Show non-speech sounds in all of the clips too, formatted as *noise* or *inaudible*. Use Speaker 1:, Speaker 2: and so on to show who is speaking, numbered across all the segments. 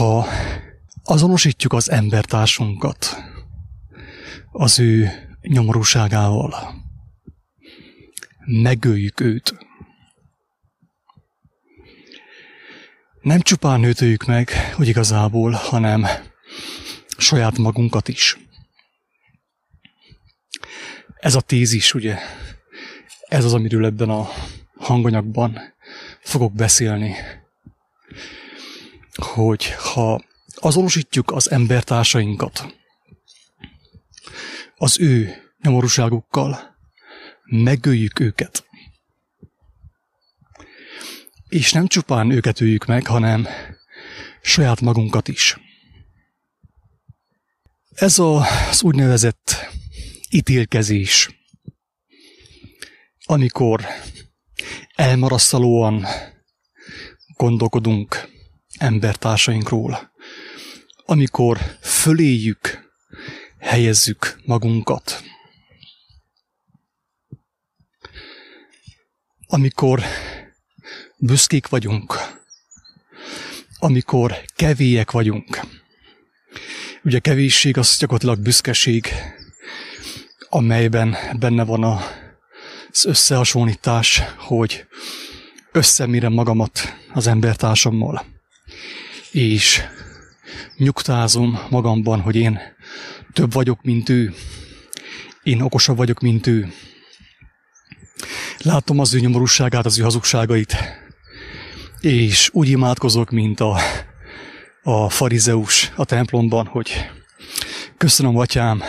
Speaker 1: Ha azonosítjuk az embertársunkat az ő nyomorúságával, megöljük őt, nem csupán őt meg, hogy igazából, hanem saját magunkat is. Ez a tézis, ugye, ez az, amiről ebben a hanganyagban fogok beszélni, hogy ha azonosítjuk az embertársainkat az ő nyomorúságukkal, megöljük őket. És nem csupán őket öljük meg, hanem saját magunkat is. Ez az úgynevezett ítélkezés, amikor elmarasztalóan gondolkodunk embertársainkról, amikor föléjük helyezzük magunkat, amikor büszkék vagyunk, amikor kevélyek vagyunk. Ugye kevésség az gyakorlatilag büszkeség, amelyben benne van az összehasonlítás, hogy összemérem magamat az embertársammal, és nyugtázom magamban, hogy én több vagyok, mint ő, én okosabb vagyok, mint ő. Látom az ő nyomorúságát, az ő hazugságait, és úgy imádkozok, mint a, a farizeus a templomban, hogy köszönöm, atyám,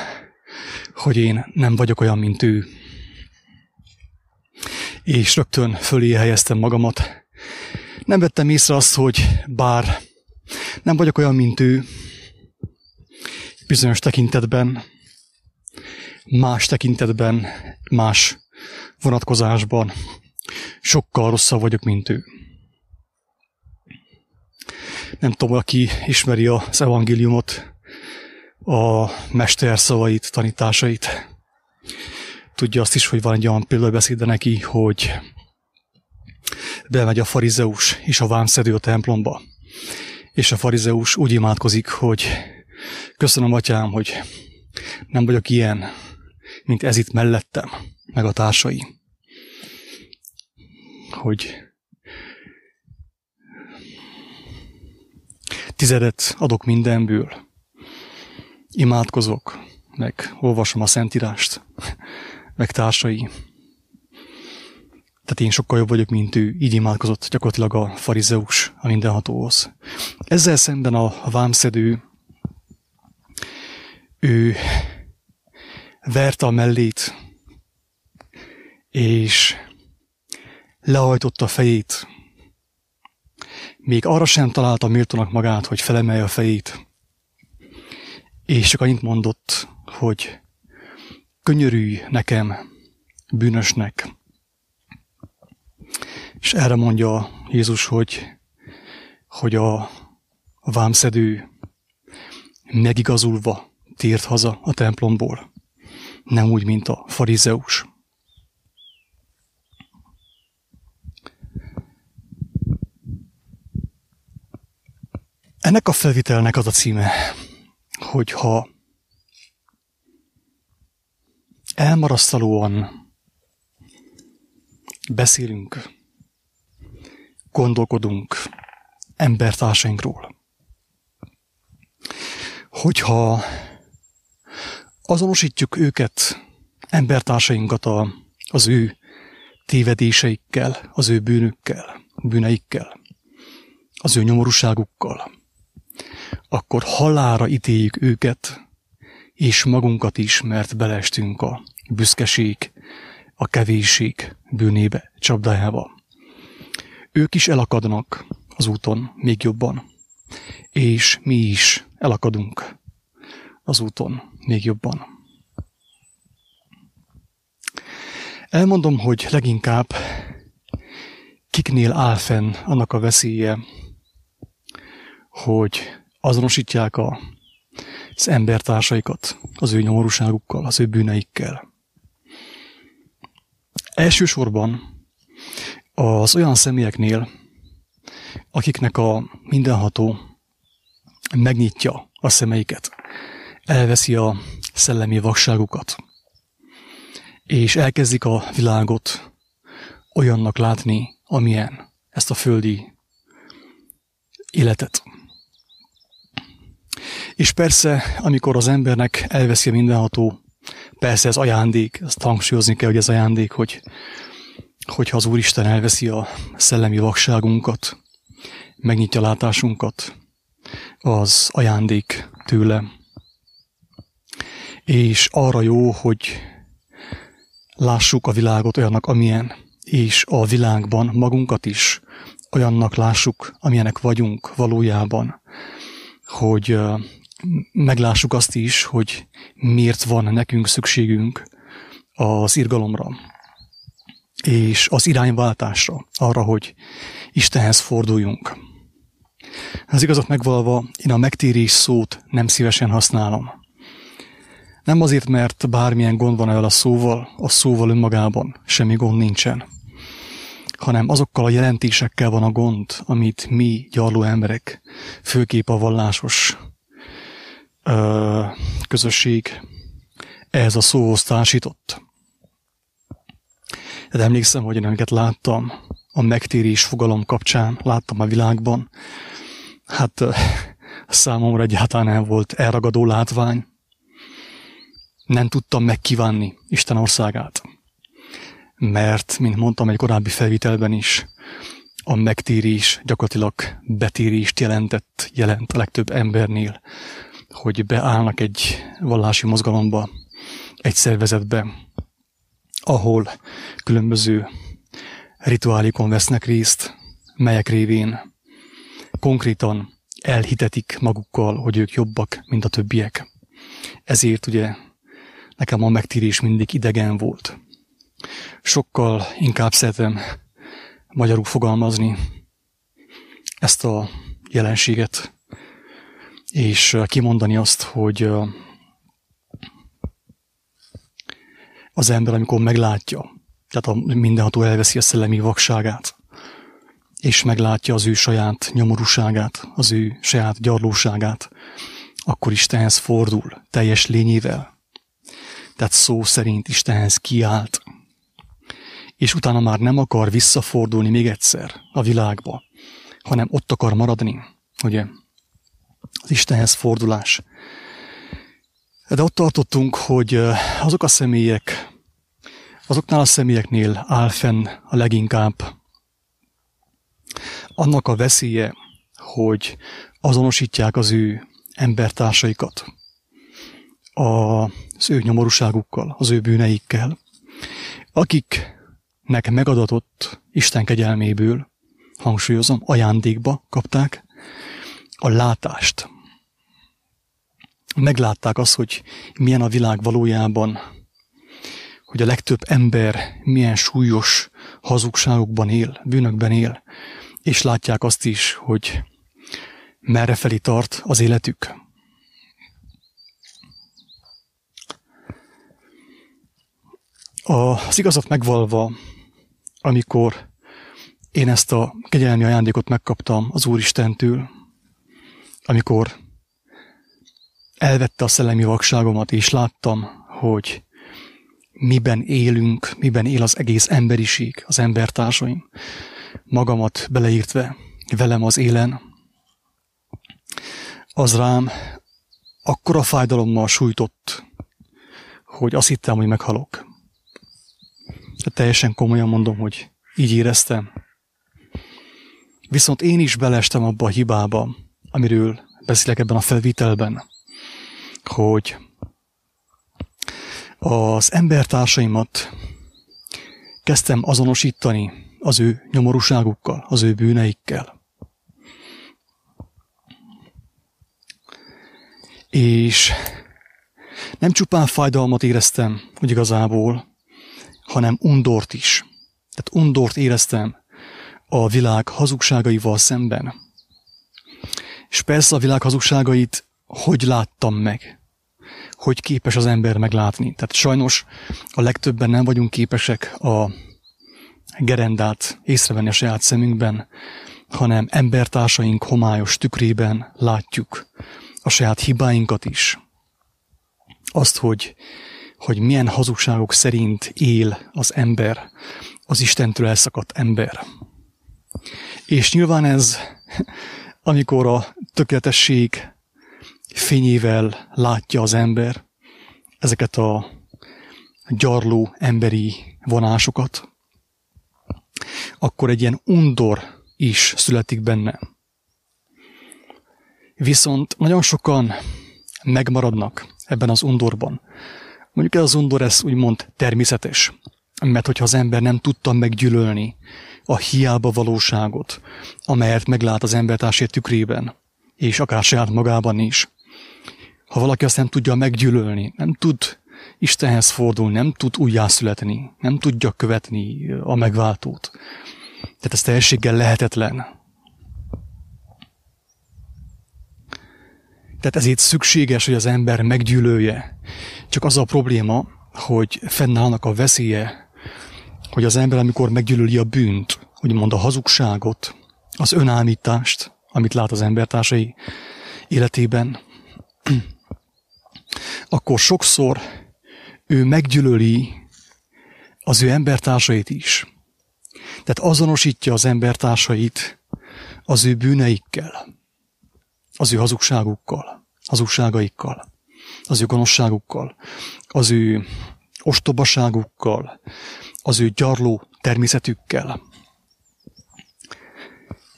Speaker 1: hogy én nem vagyok olyan, mint ő. És rögtön fölé helyeztem magamat. Nem vettem észre azt, hogy bár nem vagyok olyan, mint ő, bizonyos tekintetben, más tekintetben, más vonatkozásban sokkal rosszabb vagyok, mint ő. Nem tudom, aki ismeri az evangéliumot, a mester szavait, tanításait. Tudja azt is, hogy van egy olyan példabeszéde neki, hogy bemegy a farizeus és a vámszedő a templomba. És a farizeus úgy imádkozik, hogy köszönöm, atyám, hogy nem vagyok ilyen, mint ez itt mellettem, meg a társai. Hogy tizedet adok mindenből, imádkozok, meg olvasom a Szentírást, meg társai. Tehát én sokkal jobb vagyok, mint ő. Így imádkozott gyakorlatilag a farizeus a mindenhatóhoz. Ezzel szemben a vámszedő, ő verte a mellét, és lehajtotta a fejét. Még arra sem találta méltónak magát, hogy felemelje a fejét és csak annyit mondott, hogy könyörülj nekem, bűnösnek. És erre mondja Jézus, hogy, hogy a, vámszedő megigazulva tért haza a templomból, nem úgy, mint a farizeus. Ennek a felvitelnek az a címe, hogyha elmarasztalóan beszélünk, gondolkodunk embertársainkról, hogyha azonosítjuk őket, embertársainkat a, az ő tévedéseikkel, az ő bűnükkel, bűneikkel, az ő nyomorúságukkal, akkor halára ítéljük őket, és magunkat is, mert belestünk a büszkeség, a kevésség bűnébe, csapdájába. Ők is elakadnak az úton még jobban, és mi is elakadunk az úton még jobban. Elmondom, hogy leginkább kiknél áll fenn annak a veszélye, hogy azonosítják a, az embertársaikat az ő nyomorúságukkal, az ő bűneikkel. Elsősorban az olyan személyeknél, akiknek a mindenható megnyitja a szemeiket, elveszi a szellemi vakságukat, és elkezdik a világot olyannak látni, amilyen ezt a földi életet. És persze, amikor az embernek elveszi a mindenható, persze ez ajándék, ezt hangsúlyozni kell, hogy ez ajándék, hogy hogyha az Úristen elveszi a szellemi vakságunkat, megnyitja látásunkat, az ajándék tőle. És arra jó, hogy lássuk a világot olyannak, amilyen, és a világban magunkat is olyannak lássuk, amilyenek vagyunk valójában, hogy meglássuk azt is, hogy miért van nekünk szükségünk az irgalomra, és az irányváltásra, arra, hogy Istenhez forduljunk. Az igazat megvalva, én a megtérés szót nem szívesen használom. Nem azért, mert bármilyen gond van el a szóval, a szóval önmagában semmi gond nincsen, hanem azokkal a jelentésekkel van a gond, amit mi, gyarló emberek, főképp a vallásos ö, közösség ehhez a szóhoz társított. De emlékszem, hogy én amiket láttam a megtérés fogalom kapcsán, láttam a világban, hát számomra egyáltalán nem volt elragadó látvány. Nem tudtam megkívánni Isten országát. Mert, mint mondtam egy korábbi felvitelben is, a megtérés gyakorlatilag betérést jelentett, jelent a legtöbb embernél, hogy beállnak egy vallási mozgalomba, egy szervezetbe, ahol különböző rituálikon vesznek részt, melyek révén konkrétan elhitetik magukkal, hogy ők jobbak, mint a többiek. Ezért ugye nekem a megtérés mindig idegen volt. Sokkal inkább szeretem magyarul fogalmazni ezt a jelenséget, és kimondani azt, hogy az ember, amikor meglátja, tehát a mindenható elveszi a szellemi vakságát, és meglátja az ő saját nyomorúságát, az ő saját gyarlóságát, akkor Istenhez fordul teljes lényével. Tehát szó szerint Istenhez kiállt. És utána már nem akar visszafordulni még egyszer a világba, hanem ott akar maradni, ugye? Az Istenhez fordulás. De ott tartottunk, hogy azok a személyek, azoknál a személyeknél áll fenn a leginkább annak a veszélye, hogy azonosítják az ő embertársaikat az ő nyomorúságukkal, az ő bűneikkel, akiknek megadatott Isten kegyelméből, hangsúlyozom, ajándékba kapták a látást. Meglátták azt, hogy milyen a világ valójában, hogy a legtöbb ember milyen súlyos hazugságokban él, bűnökben él, és látják azt is, hogy merre felé tart az életük. Az igazat megvalva, amikor én ezt a kegyelmi ajándékot megkaptam az Úristentől, amikor elvette a szellemi vakságomat, és láttam, hogy miben élünk, miben él az egész emberiség, az embertársaim, magamat beleírtve velem az élen, az rám akkora fájdalommal sújtott, hogy azt hittem, hogy meghalok. De teljesen komolyan mondom, hogy így éreztem. Viszont én is belestem abba a hibába, amiről beszélek ebben a felvitelben, hogy az embertársaimat kezdtem azonosítani az ő nyomorúságukkal, az ő bűneikkel. És nem csupán fájdalmat éreztem, hogy igazából, hanem undort is. Tehát undort éreztem a világ hazugságaival szemben. És persze a világ hazugságait hogy láttam meg? Hogy képes az ember meglátni? Tehát sajnos a legtöbben nem vagyunk képesek a gerendát észrevenni a saját szemünkben, hanem embertársaink homályos tükrében látjuk a saját hibáinkat is. Azt, hogy, hogy milyen hazugságok szerint él az ember, az Istentől elszakadt ember. És nyilván ez, amikor a tökéletesség fényével látja az ember ezeket a gyarló emberi vonásokat, akkor egy ilyen undor is születik benne. Viszont nagyon sokan megmaradnak ebben az undorban. Mondjuk ez az undor, ez úgymond természetes. Mert hogyha az ember nem tudta meggyűlölni a hiába valóságot, amelyet meglát az embertársért tükrében, és akár saját magában is, ha valaki azt nem tudja meggyűlölni, nem tud Istenhez fordulni, nem tud újjászületni, nem tudja követni a megváltót. Tehát ez teljességgel lehetetlen. Tehát ezért szükséges, hogy az ember meggyűlölje. Csak az a probléma, hogy fennállnak a veszélye, hogy az ember, amikor meggyűlöli a bűnt, úgymond a hazugságot, az önállítást, amit lát az embertársai életében, akkor sokszor ő meggyűlöli az ő embertársait is. Tehát azonosítja az embertársait az ő bűneikkel, az ő hazugságukkal, hazugságaikkal, az ő gonoszságukkal, az ő ostobaságukkal, az ő gyarló természetükkel.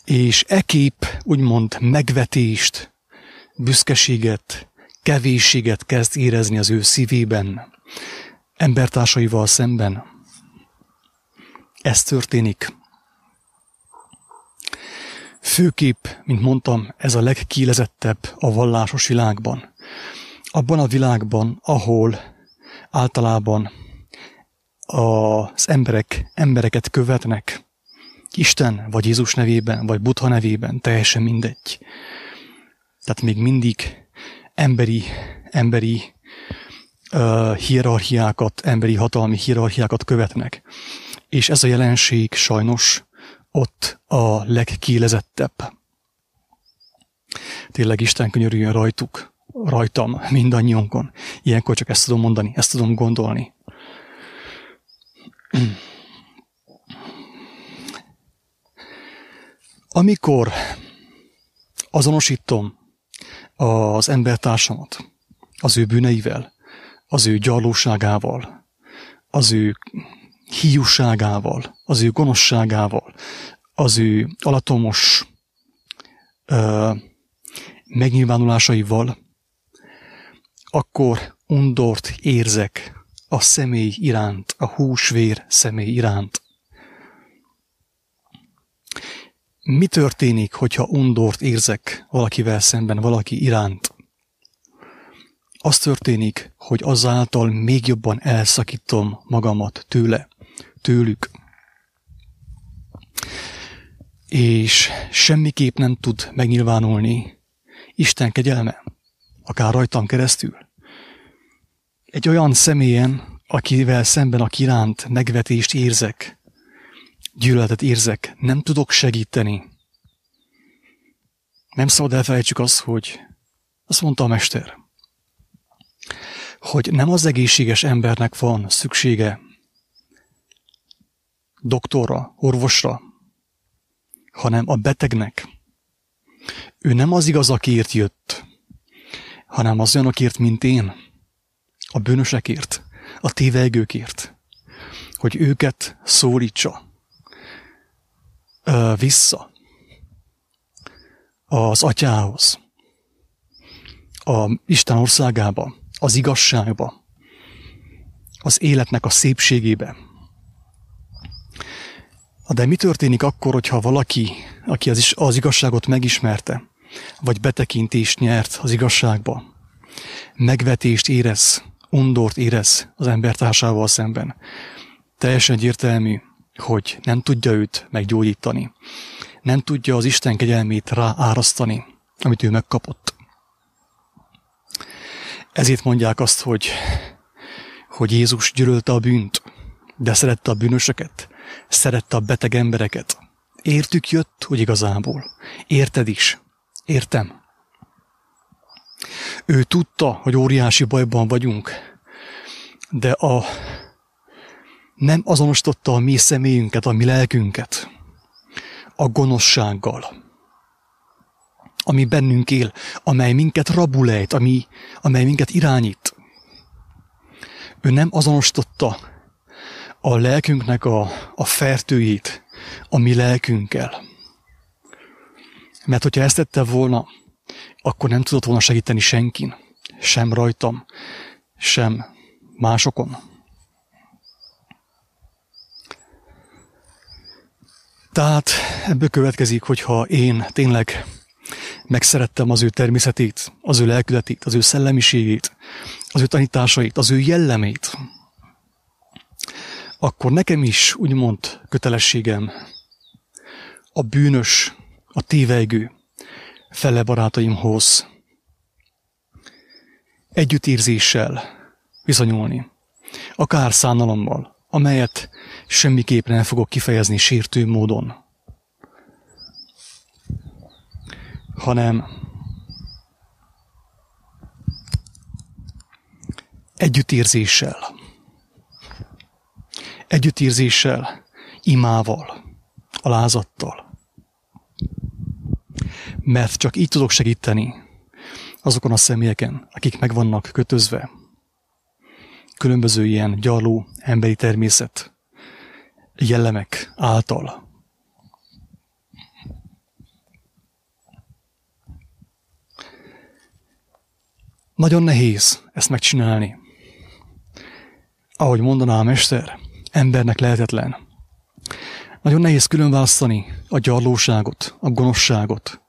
Speaker 1: És ekép úgymond megvetést, büszkeséget, kevésséget kezd érezni az ő szívében, embertársaival szemben. Ez történik. Főképp, mint mondtam, ez a legkílezettebb a vallásos világban. Abban a világban, ahol általában az emberek embereket követnek, Isten, vagy Jézus nevében, vagy Buddha nevében, teljesen mindegy. Tehát még mindig emberi, emberi uh, hierarchiákat, emberi hatalmi hierarchiákat követnek. És ez a jelenség sajnos ott a legkílezettebb. Tényleg Isten könyörüljön rajtuk, rajtam, mindannyiunkon. Ilyenkor csak ezt tudom mondani, ezt tudom gondolni. Amikor azonosítom az embertársamat az ő bűneivel, az ő gyarlóságával, az ő hiúságával, az ő gonoszságával, az ő alatomos ö, megnyilvánulásaival, akkor undort érzek a személy iránt, a húsvér személy iránt. Mi történik, hogyha undort érzek valakivel szemben, valaki iránt? Az történik, hogy azáltal még jobban elszakítom magamat tőle, tőlük. És semmiképp nem tud megnyilvánulni Isten kegyelme, akár rajtam keresztül. Egy olyan személyen, akivel szemben a kiránt megvetést érzek, gyűlöletet érzek, nem tudok segíteni. Nem szabad elfelejtsük azt, hogy azt mondta a mester, hogy nem az egészséges embernek van szüksége doktorra, orvosra, hanem a betegnek. Ő nem az igaz, akiért jött, hanem az olyanokért, mint én, a bűnösekért, a tévegőkért, hogy őket szólítsa, ö, vissza. Az atyához, a Isten országába, az igazságba, az életnek a szépségébe. De mi történik akkor, hogyha valaki, aki az, is, az igazságot megismerte, vagy betekintést nyert az igazságba, megvetést érez, undort érez az embertársával szemben, teljesen egyértelmű, hogy nem tudja őt meggyógyítani. Nem tudja az Isten kegyelmét ráárasztani, amit ő megkapott. Ezért mondják azt, hogy, hogy Jézus gyűlölte a bűnt, de szerette a bűnösöket, szerette a beteg embereket, Értük jött, hogy igazából. Érted is. Értem. Ő tudta, hogy óriási bajban vagyunk, de a nem azonosította a mi személyünket, a mi lelkünket a gonoszsággal, ami bennünk él, amely minket rabulejt, ami, amely minket irányít. Ő nem azonosította a lelkünknek a, a fertőjét a mi lelkünkkel. Mert hogyha ezt tette volna, akkor nem tudott volna segíteni senkin, sem rajtam, sem másokon. Tehát ebből következik, hogyha én tényleg megszerettem az ő természetét, az ő lelkületét, az ő szellemiségét, az ő tanításait, az ő jellemét, akkor nekem is úgymond kötelességem a bűnös, a tévejgő fele barátaimhoz együttérzéssel viszonyulni, akár szánalommal, amelyet semmiképp nem fogok kifejezni sértő módon, hanem együttérzéssel. Együttérzéssel, imával, alázattal. Mert csak így tudok segíteni azokon a személyeken, akik meg vannak kötözve. Különböző ilyen gyarló emberi természet jellemek által. Nagyon nehéz ezt megcsinálni. Ahogy mondaná a mester, embernek lehetetlen. Nagyon nehéz különválasztani a gyarlóságot, a gonoszságot,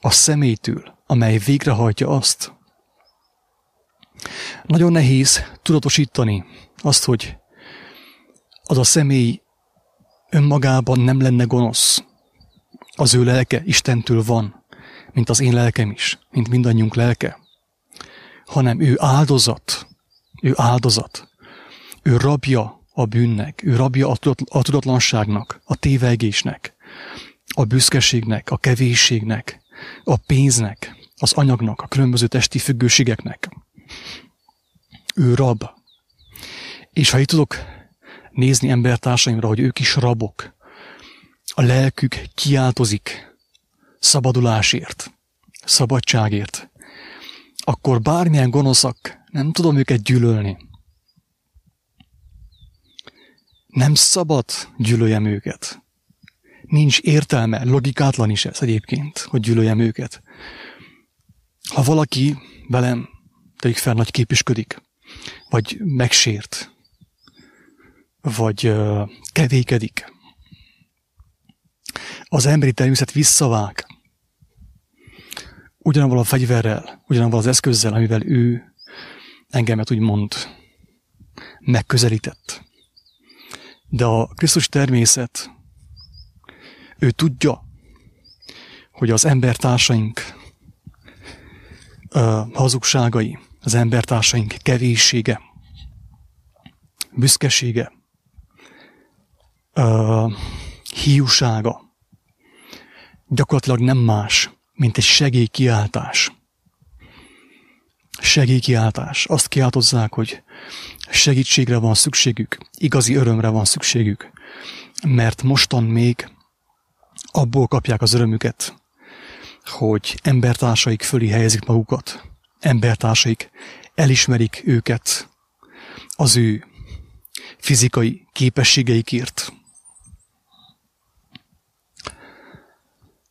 Speaker 1: a személytől, amely végrehajtja azt. Nagyon nehéz tudatosítani azt, hogy az a személy önmagában nem lenne gonosz. Az ő lelke Istentől van, mint az én lelkem is, mint mindannyiunk lelke. Hanem ő áldozat, ő áldozat, ő rabja a bűnnek, ő rabja a tudatlanságnak, a tévegésnek, a büszkeségnek, a kevésségnek, a pénznek, az anyagnak, a különböző testi függőségeknek. Ő rab. És ha itt tudok nézni embertársaimra, hogy ők is rabok, a lelkük kiáltozik szabadulásért, szabadságért, akkor bármilyen gonoszak, nem tudom őket gyűlölni. Nem szabad gyűlöljem őket. Nincs értelme, logikátlan is ez egyébként, hogy gyűlöljem őket. Ha valaki velem, tegyük fel, nagy képisködik, vagy megsért, vagy kevékedik, az emberi természet visszavág, ugyanabban a fegyverrel, ugyanabban az eszközzel, amivel ő engemet úgymond megközelített. De a Krisztus természet, ő tudja, hogy az embertársaink uh, hazugságai, az embertársaink kevéssége, büszkesége, uh, hiúsága gyakorlatilag nem más, mint egy segélykiáltás. Segélykiáltás. Azt kiáltozzák, hogy segítségre van szükségük, igazi örömre van szükségük, mert mostan még abból kapják az örömüket, hogy embertársaik fölé helyezik magukat, embertársaik elismerik őket az ő fizikai képességeikért,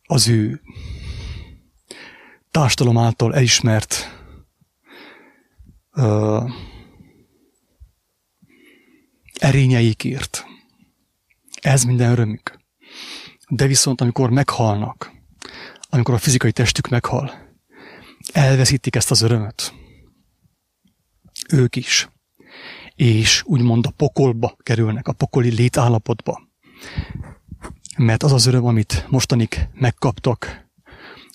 Speaker 1: az ő társadalom által elismert uh, erényeikért. Ez minden örömük. De viszont amikor meghalnak, amikor a fizikai testük meghal, elveszítik ezt az örömöt. Ők is. És úgymond a pokolba kerülnek, a pokoli létállapotba. Mert az az öröm, amit mostanig megkaptak,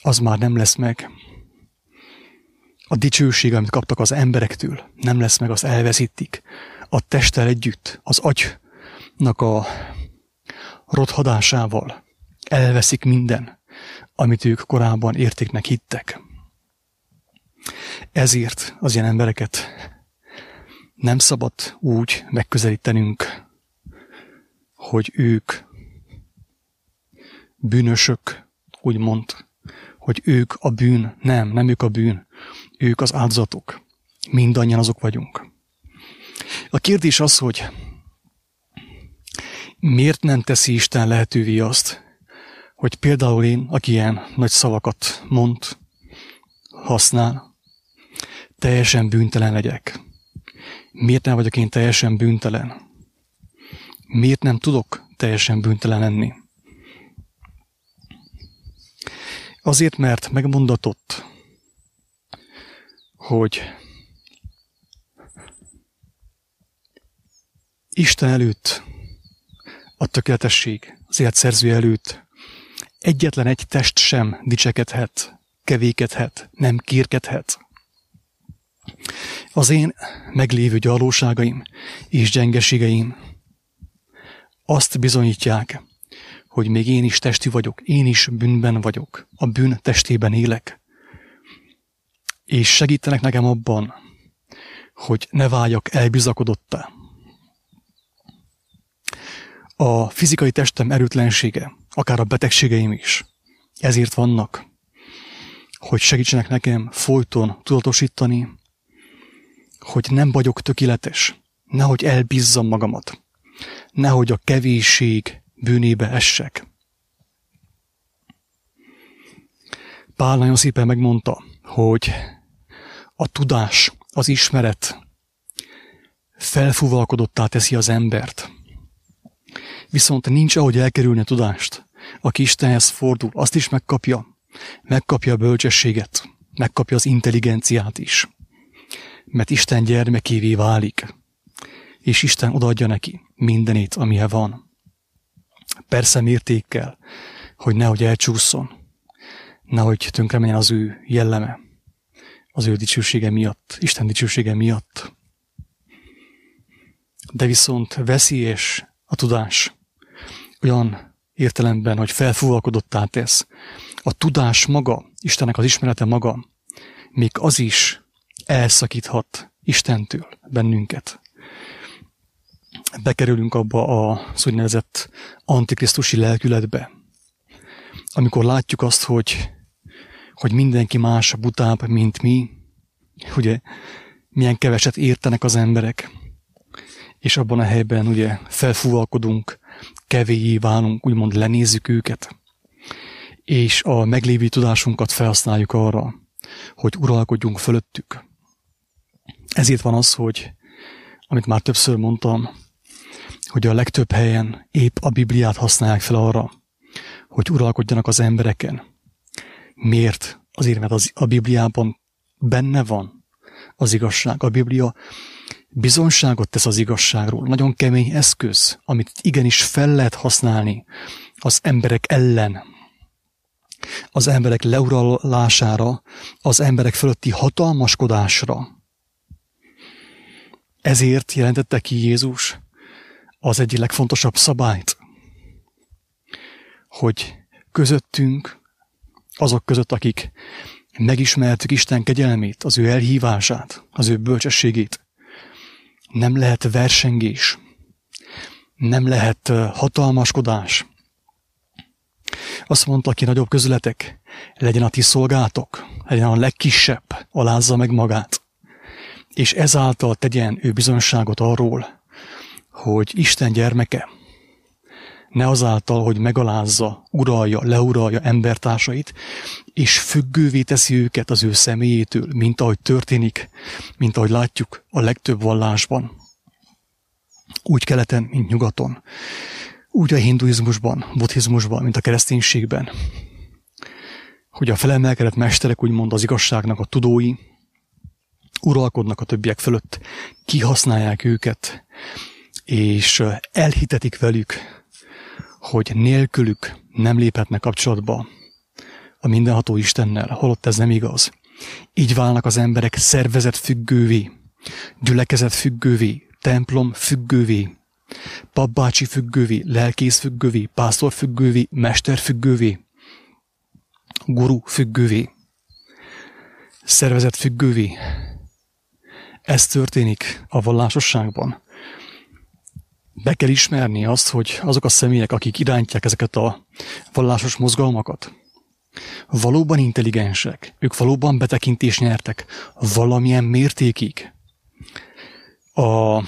Speaker 1: az már nem lesz meg. A dicsőség, amit kaptak az emberektől, nem lesz meg, az elveszítik. A testtel együtt, az agynak a rothadásával elveszik minden, amit ők korábban értéknek hittek. Ezért az ilyen embereket nem szabad úgy megközelítenünk, hogy ők bűnösök, úgymond, hogy ők a bűn. Nem, nem ők a bűn. Ők az áldozatok. Mindannyian azok vagyunk. A kérdés az, hogy miért nem teszi Isten lehetővé azt, hogy például én, aki ilyen nagy szavakat mond, használ, teljesen bűntelen legyek. Miért nem vagyok én teljesen bűntelen? Miért nem tudok teljesen bűntelen lenni? Azért, mert megmondatott, hogy Isten előtt, a tökéletesség, az élet előtt egyetlen egy test sem dicsekedhet, kevékedhet, nem kérkedhet. Az én meglévő gyalóságaim és gyengeségeim azt bizonyítják, hogy még én is testi vagyok, én is bűnben vagyok, a bűn testében élek. És segítenek nekem abban, hogy ne váljak elbizakodottá. A fizikai testem erőtlensége, akár a betegségeim is, ezért vannak, hogy segítsenek nekem folyton tudatosítani, hogy nem vagyok tökéletes, nehogy elbízzam magamat, nehogy a kevésség bűnébe essek. Pál nagyon szépen megmondta, hogy a tudás, az ismeret felfúvalkodottá teszi az embert. Viszont nincs ahogy elkerülni a tudást. Aki Istenhez fordul, azt is megkapja. Megkapja a bölcsességet, megkapja az intelligenciát is. Mert Isten gyermekévé válik. És Isten odaadja neki mindenét, amilyen van. Persze mértékkel, hogy nehogy elcsúszson, nehogy tönkre menjen az ő jelleme, az ő dicsősége miatt, Isten dicsősége miatt. De viszont veszélyes a tudás olyan értelemben, hogy felfúvalkodottá tesz. A tudás maga, Istennek az ismerete maga, még az is elszakíthat Istentől bennünket bekerülünk abba a úgynevezett antikrisztusi lelkületbe, amikor látjuk azt, hogy, hogy mindenki más butább, mint mi, ugye milyen keveset értenek az emberek, és abban a helyben ugye felfúvalkodunk, kevéjé válunk, úgymond lenézzük őket, és a meglévő tudásunkat felhasználjuk arra, hogy uralkodjunk fölöttük. Ezért van az, hogy, amit már többször mondtam, hogy a legtöbb helyen épp a Bibliát használják fel arra, hogy uralkodjanak az embereken. Miért? Azért, mert az, a Bibliában benne van az igazság. A Biblia bizonságot tesz az igazságról. Nagyon kemény eszköz, amit igenis fel lehet használni az emberek ellen. Az emberek leuralására, az emberek fölötti hatalmaskodásra. Ezért jelentette ki Jézus, az egyik legfontosabb szabályt, hogy közöttünk, azok között, akik megismertük Isten kegyelmét, az ő elhívását, az ő bölcsességét, nem lehet versengés, nem lehet hatalmaskodás. Azt mondta, aki nagyobb közületek, legyen a ti szolgátok, legyen a legkisebb, alázza meg magát, és ezáltal tegyen ő bizonságot arról, hogy Isten gyermeke ne azáltal, hogy megalázza, uralja, leuralja embertársait, és függővé teszi őket az ő személyétől, mint ahogy történik, mint ahogy látjuk a legtöbb vallásban. Úgy keleten, mint nyugaton. Úgy a hinduizmusban, buddhizmusban, mint a kereszténységben. Hogy a felemelkedett mesterek, úgymond az igazságnak a tudói, uralkodnak a többiek fölött, kihasználják őket, és elhitetik velük, hogy nélkülük nem léphetnek kapcsolatba a mindenható Istennel, holott ez nem igaz. Így válnak az emberek szervezet függővé, gyülekezet függővé, templom függővé, papbácsi függővé, lelkész függővé, pásztor függővé, mester függővé, guru függővé, szervezet függővé. Ez történik a vallásosságban. Be kell ismerni azt, hogy azok a személyek, akik irányítják ezeket a vallásos mozgalmakat, valóban intelligensek, ők valóban betekintést nyertek valamilyen mértékig a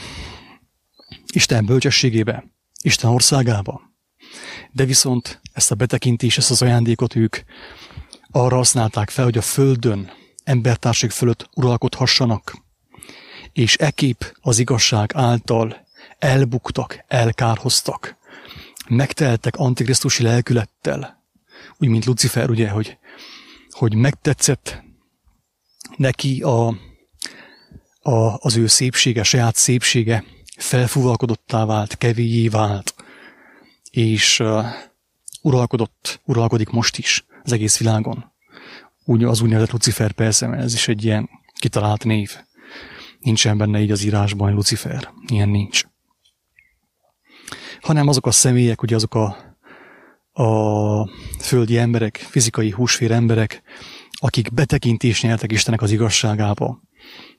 Speaker 1: Isten bölcsességébe, Isten országába. De viszont ezt a betekintést, ezt az ajándékot ők arra használták fel, hogy a földön embertárség fölött uralkodhassanak, és ekép az igazság által elbuktak, elkárhoztak, megteltek antikrisztusi lelkülettel, úgy, mint Lucifer, ugye, hogy, hogy megtetszett neki a, a, az ő szépsége, saját szépsége, felfúvalkodottá vált, kevéjé vált, és uh, uralkodott, uralkodik most is az egész világon. Úgy, az úgynevezett Lucifer persze, mert ez is egy ilyen kitalált név. Nincsen benne így az írásban Lucifer. Ilyen nincs. Hanem azok a személyek, ugye azok a, a földi emberek, fizikai húsfér emberek, akik betekintést nyertek Istenek az igazságába,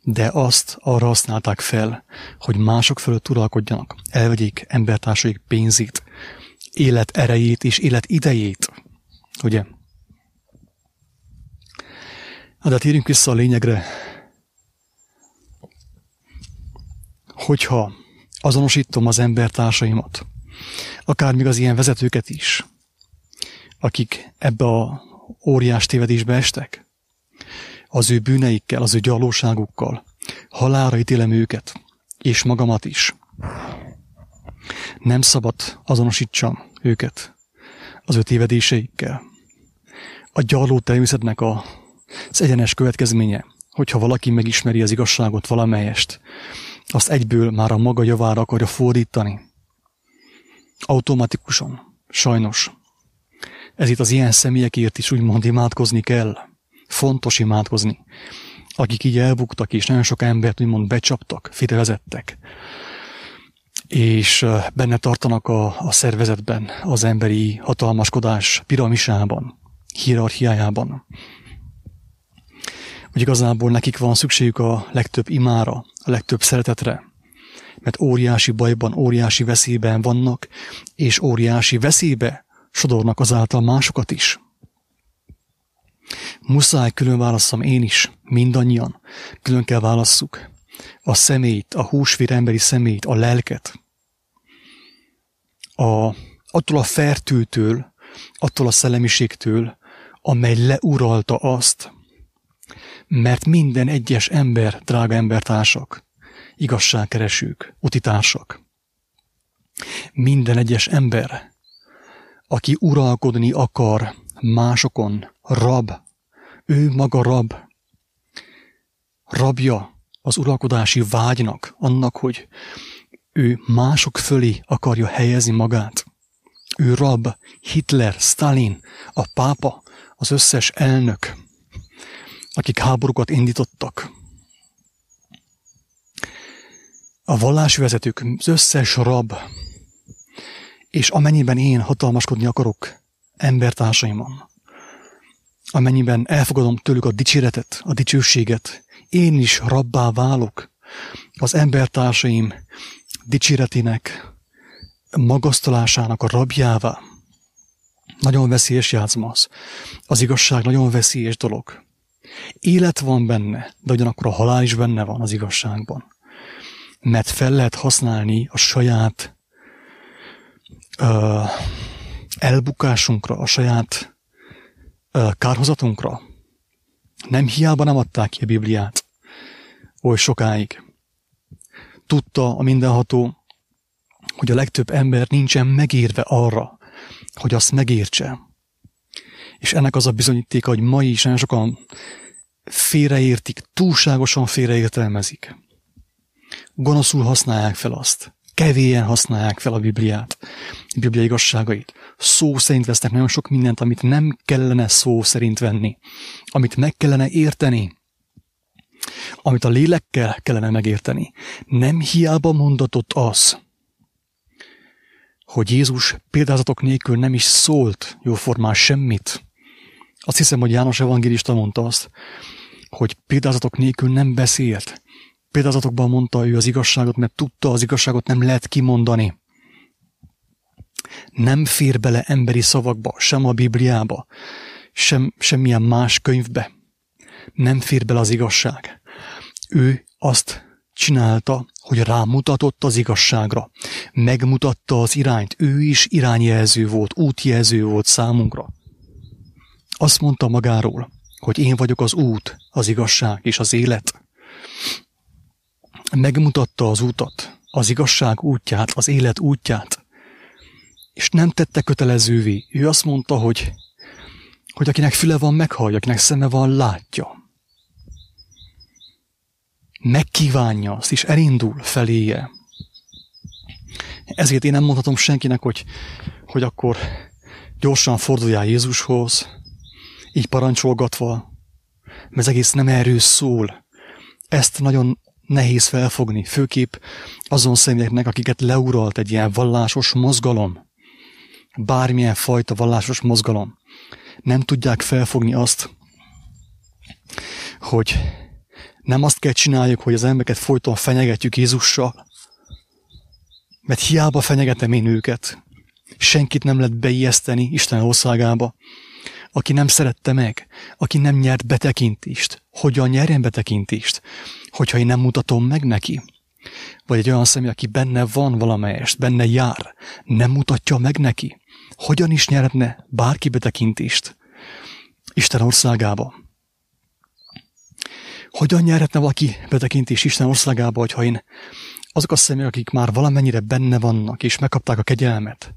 Speaker 1: de azt arra használták fel, hogy mások fölött uralkodjanak, elvegyék embertársaik pénzét, élet erejét és élet idejét. Ugye? Na, de térjünk vissza a lényegre. Hogyha azonosítom az embertársaimat, akár még az ilyen vezetőket is, akik ebbe a óriás tévedésbe estek, az ő bűneikkel, az ő gyalóságukkal, halára ítélem őket, és magamat is. Nem szabad azonosítsam őket az ő tévedéseikkel. A gyaló természetnek a, az egyenes következménye, hogyha valaki megismeri az igazságot valamelyest, azt egyből már a maga javára akarja fordítani. Automatikusan, sajnos. Ez itt az ilyen személyekért is úgymond imádkozni kell. Fontos imádkozni. Akik így elbuktak, és nagyon sok embert úgymond becsaptak, fitevezettek. És benne tartanak a, a szervezetben, az emberi hatalmaskodás piramisában, hierarchiájában. Hogy igazából nekik van szükségük a legtöbb imára, a legtöbb szeretetre, mert óriási bajban, óriási veszélyben vannak, és óriási veszélybe sodornak azáltal másokat is. Muszáj külön válasszam én is, mindannyian. Külön kell válasszuk a szemét, a húsvér emberi szemét, a lelket. A, attól a fertőtől, attól a szellemiségtől, amely leuralta azt, mert minden egyes ember, drága embertársak, igazságkeresők, utitársak, minden egyes ember aki uralkodni akar másokon, rab, ő maga rab, rabja az uralkodási vágynak, annak, hogy ő mások fölé akarja helyezni magát. Ő rab, Hitler, Stalin, a pápa, az összes elnök, akik háborúkat indítottak. A vallási vezetők, az összes rab, és amennyiben én hatalmaskodni akarok embertársaimon, amennyiben elfogadom tőlük a dicséretet, a dicsőséget, én is rabbá válok az embertársaim dicséretének, magasztalásának a rabjává. Nagyon veszélyes játszma az. Az igazság nagyon veszélyes dolog. Élet van benne, de ugyanakkor a halál is benne van az igazságban. Mert fel lehet használni a saját uh, elbukásunkra, a saját uh, kárhozatunkra. Nem hiába nem adták ki a Bibliát oly sokáig. Tudta a mindenható, hogy a legtöbb ember nincsen megérve arra, hogy azt megértse. És ennek az a bizonyítéka, hogy ma is nagyon sokan félreértik, túlságosan félreértelmezik. Gonoszul használják fel azt kevélyen használják fel a Bibliát, a Biblia igazságait. Szó szerint vesznek nagyon sok mindent, amit nem kellene szó szerint venni, amit meg kellene érteni, amit a lélekkel kellene megérteni. Nem hiába mondatott az, hogy Jézus példázatok nélkül nem is szólt jóformán semmit. Azt hiszem, hogy János evangélista mondta azt, hogy példázatok nélkül nem beszélt. Példázatokban mondta ő az igazságot, mert tudta, az igazságot nem lehet kimondani. Nem fér bele emberi szavakba, sem a Bibliába, sem, semmilyen más könyvbe. Nem fér bele az igazság. Ő azt csinálta, hogy rámutatott az igazságra. Megmutatta az irányt. Ő is irányjelző volt, útjelző volt számunkra. Azt mondta magáról, hogy én vagyok az út, az igazság és az élet. Megmutatta az utat, az igazság útját, az élet útját, és nem tette kötelezővé. Ő azt mondta, hogy, hogy akinek füle van, meghallja, akinek szeme van, látja. Megkívánja azt, és elindul feléje. Ezért én nem mondhatom senkinek, hogy, hogy akkor gyorsan forduljál Jézushoz, így parancsolgatva, mert az egész nem erről szól. Ezt nagyon nehéz felfogni, főképp azon személyeknek, akiket leuralt egy ilyen vallásos mozgalom, bármilyen fajta vallásos mozgalom. Nem tudják felfogni azt, hogy nem azt kell csináljuk, hogy az embereket folyton fenyegetjük Jézussal, mert hiába fenyegetem én őket. Senkit nem lehet beijeszteni Isten országába, aki nem szerette meg, aki nem nyert betekintést. Hogyan nyerjen betekintést? Hogyha én nem mutatom meg neki. Vagy egy olyan személy, aki benne van valamelyest, benne jár, nem mutatja meg neki. Hogyan is nyerhetne bárki betekintést Isten országába? Hogyan nyerhetne valaki betekintést Isten országába, hogyha én azok a személyek, akik már valamennyire benne vannak, és megkapták a kegyelmet,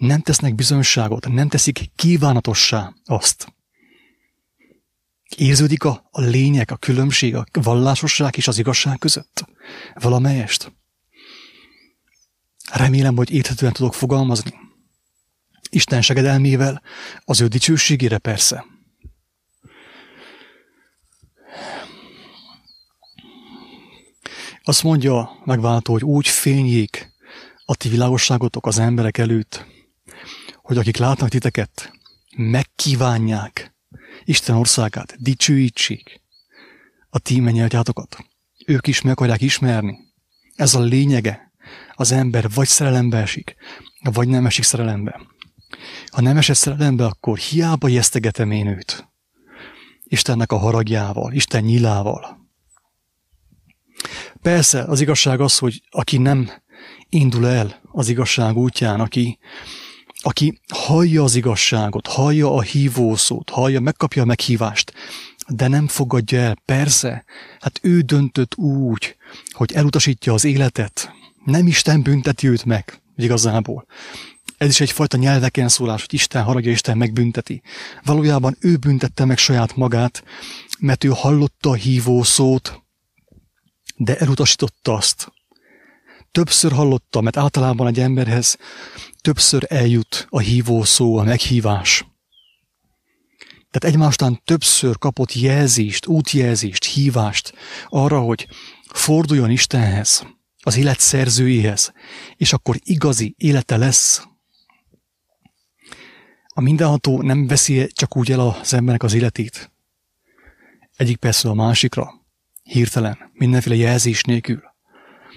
Speaker 1: nem tesznek bizonyságot, nem teszik kívánatossá azt. Érződik a, a lényeg, a különbség, a vallásosság és az igazság között? Valamelyest? Remélem, hogy érthetően tudok fogalmazni. Isten segedelmével, az ő dicsőségére persze. Azt mondja megváltó, hogy úgy fényjék a ti világosságotok az emberek előtt, hogy akik látnak titeket, megkívánják Isten országát, dicsőítsék a ti mennyeltjátokat. Ők is meg akarják ismerni. Ez a lényege. Az ember vagy szerelembe esik, vagy nem esik szerelembe. Ha nem esett szerelembe, akkor hiába jesztegetem én őt. Istennek a haragjával, Isten nyilával. Persze, az igazság az, hogy aki nem indul el az igazság útján, aki, aki hallja az igazságot, hallja a hívószót, hallja, megkapja a meghívást, de nem fogadja el. Persze, hát ő döntött úgy, hogy elutasítja az életet. Nem Isten bünteti őt meg, igazából. Ez is egyfajta nyelveken szólás, hogy Isten haragja, Isten megbünteti. Valójában ő büntette meg saját magát, mert ő hallotta a hívó szót, de elutasította azt. Többször hallotta, mert általában egy emberhez többször eljut a hívó szó, a meghívás. Tehát egymástán többször kapott jelzést, útjelzést, hívást arra, hogy forduljon Istenhez, az élet szerzőjéhez, és akkor igazi élete lesz. A mindenható nem veszi csak úgy el az embernek az életét. Egyik persze a másikra, hirtelen, mindenféle jelzés nélkül,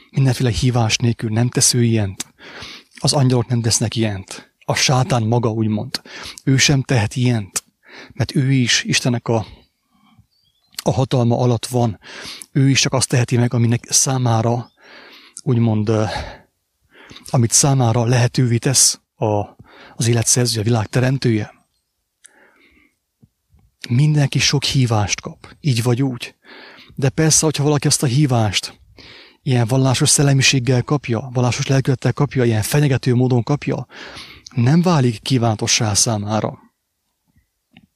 Speaker 1: mindenféle hívás nélkül nem tesz ő ilyent. Az angyalok nem tesznek ilyent. A sátán maga úgymond. Ő sem tehet ilyent, mert ő is Istenek a, a hatalma alatt van. Ő is csak azt teheti meg, aminek számára, úgymond, amit számára lehetővé tesz a, az élet szerzője, a világ teremtője. Mindenki sok hívást kap, így vagy úgy. De persze, hogyha valaki ezt a hívást ilyen vallásos szellemiséggel kapja, vallásos lelkülettel kapja, ilyen fenyegető módon kapja, nem válik kívántossá számára.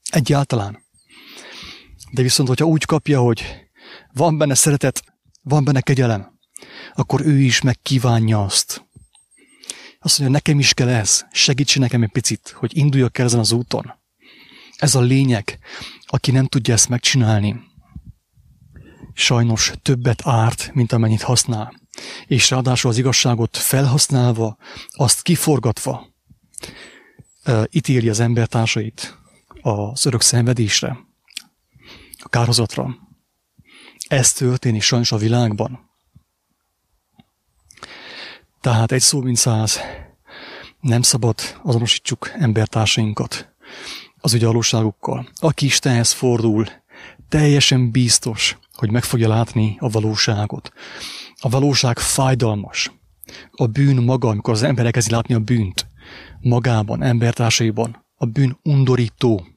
Speaker 1: Egyáltalán. De viszont, hogyha úgy kapja, hogy van benne szeretet, van benne kegyelem, akkor ő is megkívánja azt. Azt mondja, nekem is kell ez, segítsen nekem egy picit, hogy induljak el ezen az úton. Ez a lényeg, aki nem tudja ezt megcsinálni, sajnos többet árt, mint amennyit használ. és ráadásul az igazságot felhasználva, azt kiforgatva, ítéli az embertársait az örök szenvedésre, a kárhozatra. Ez történik sajnos a világban. Tehát egy szó mint száz, nem szabad azonosítsuk embertársainkat az ügy alóságukkal. Aki Istenhez fordul, teljesen biztos, hogy meg fogja látni a valóságot. A valóság fájdalmas. A bűn maga, amikor az ember elkezdi látni a bűnt magában, embertársaiban, a bűn undorító.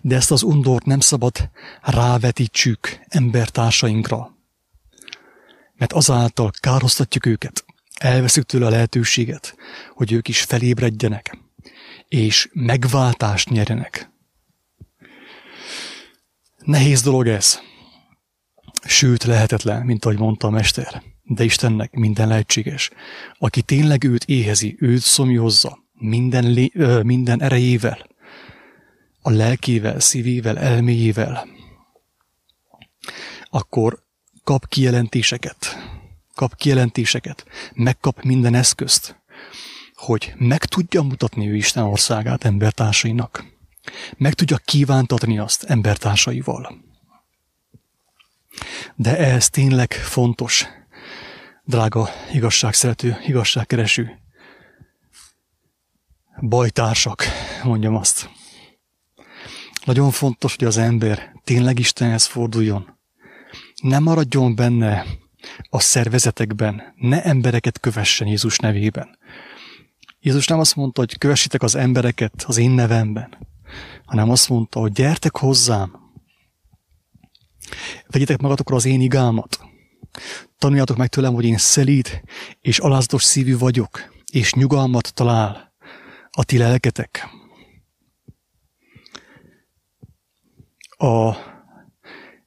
Speaker 1: De ezt az undort nem szabad rávetítsük embertársainkra, mert azáltal károztatjuk őket, elveszük tőle a lehetőséget, hogy ők is felébredjenek, és megváltást nyerjenek. Nehéz dolog ez. Sőt, lehetetlen, mint ahogy mondta a mester. De Istennek minden lehetséges. Aki tényleg őt éhezi, őt szomjozza, minden, lé, ö, minden erejével, a lelkével, szívével, elméjével, akkor kap kijelentéseket, kap kijelentéseket, megkap minden eszközt, hogy meg tudja mutatni ő Isten országát embertársainak. Meg tudja kívántatni azt embertársaival. De ez tényleg fontos, drága igazságszerető, igazságkereső bajtársak, mondjam azt. Nagyon fontos, hogy az ember tényleg Istenhez forduljon. Ne maradjon benne a szervezetekben, ne embereket kövessen Jézus nevében. Jézus nem azt mondta, hogy kövessitek az embereket az én nevemben, hanem azt mondta, hogy gyertek hozzám, vegyetek magatokra az én igámat, tanuljátok meg tőlem, hogy én szelíd és alázatos szívű vagyok, és nyugalmat talál a ti lelketek. A,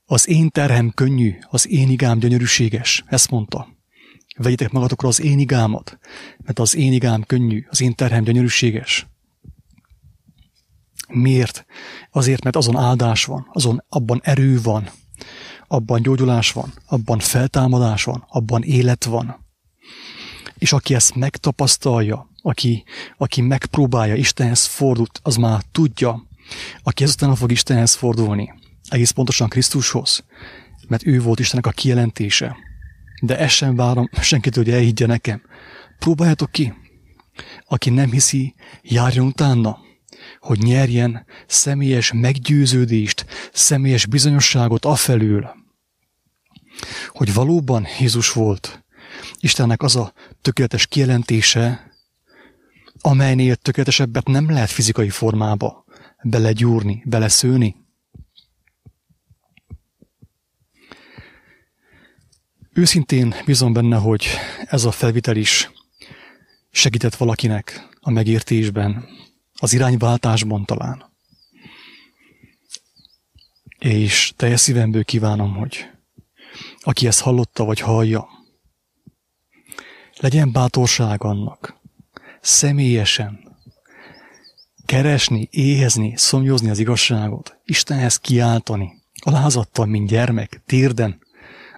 Speaker 1: az én terhem könnyű, az én igám gyönyörűséges, ezt mondta. Vegyétek magatokra az én igámat, mert az én igám könnyű, az én terhem gyönyörűséges. Miért? Azért, mert azon áldás van, azon abban erő van, abban gyógyulás van, abban feltámadás van, abban élet van. És aki ezt megtapasztalja, aki, aki megpróbálja, Istenhez fordult, az már tudja, aki ezután fog Istenhez fordulni, egész pontosan Krisztushoz, mert ő volt Istennek a kijelentése. De ezt sem várom *laughs* senkit, hogy elhiggye nekem. Próbáljátok ki. Aki nem hiszi, járjon utána hogy nyerjen személyes meggyőződést, személyes bizonyosságot afelől, hogy valóban Jézus volt Istennek az a tökéletes kijelentése, amelynél tökéletesebbet nem lehet fizikai formába belegyúrni, beleszőni. Őszintén bízom benne, hogy ez a felvitel is segített valakinek a megértésben, az irányváltásban talán. És teljes szívemből kívánom, hogy aki ezt hallotta vagy hallja, legyen bátorság annak, személyesen keresni, éhezni, szomjozni az igazságot, Istenhez kiáltani, alázattal, mint gyermek, térden,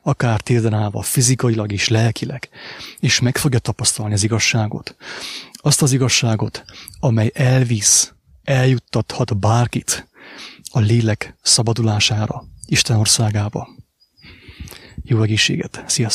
Speaker 1: akár térden fizikailag is, lelkileg, és meg fogja tapasztalni az igazságot. Azt az igazságot, amely elvisz, eljuttathat bárkit a lélek szabadulására, Isten országába. Jó egészséget! Sziasztok!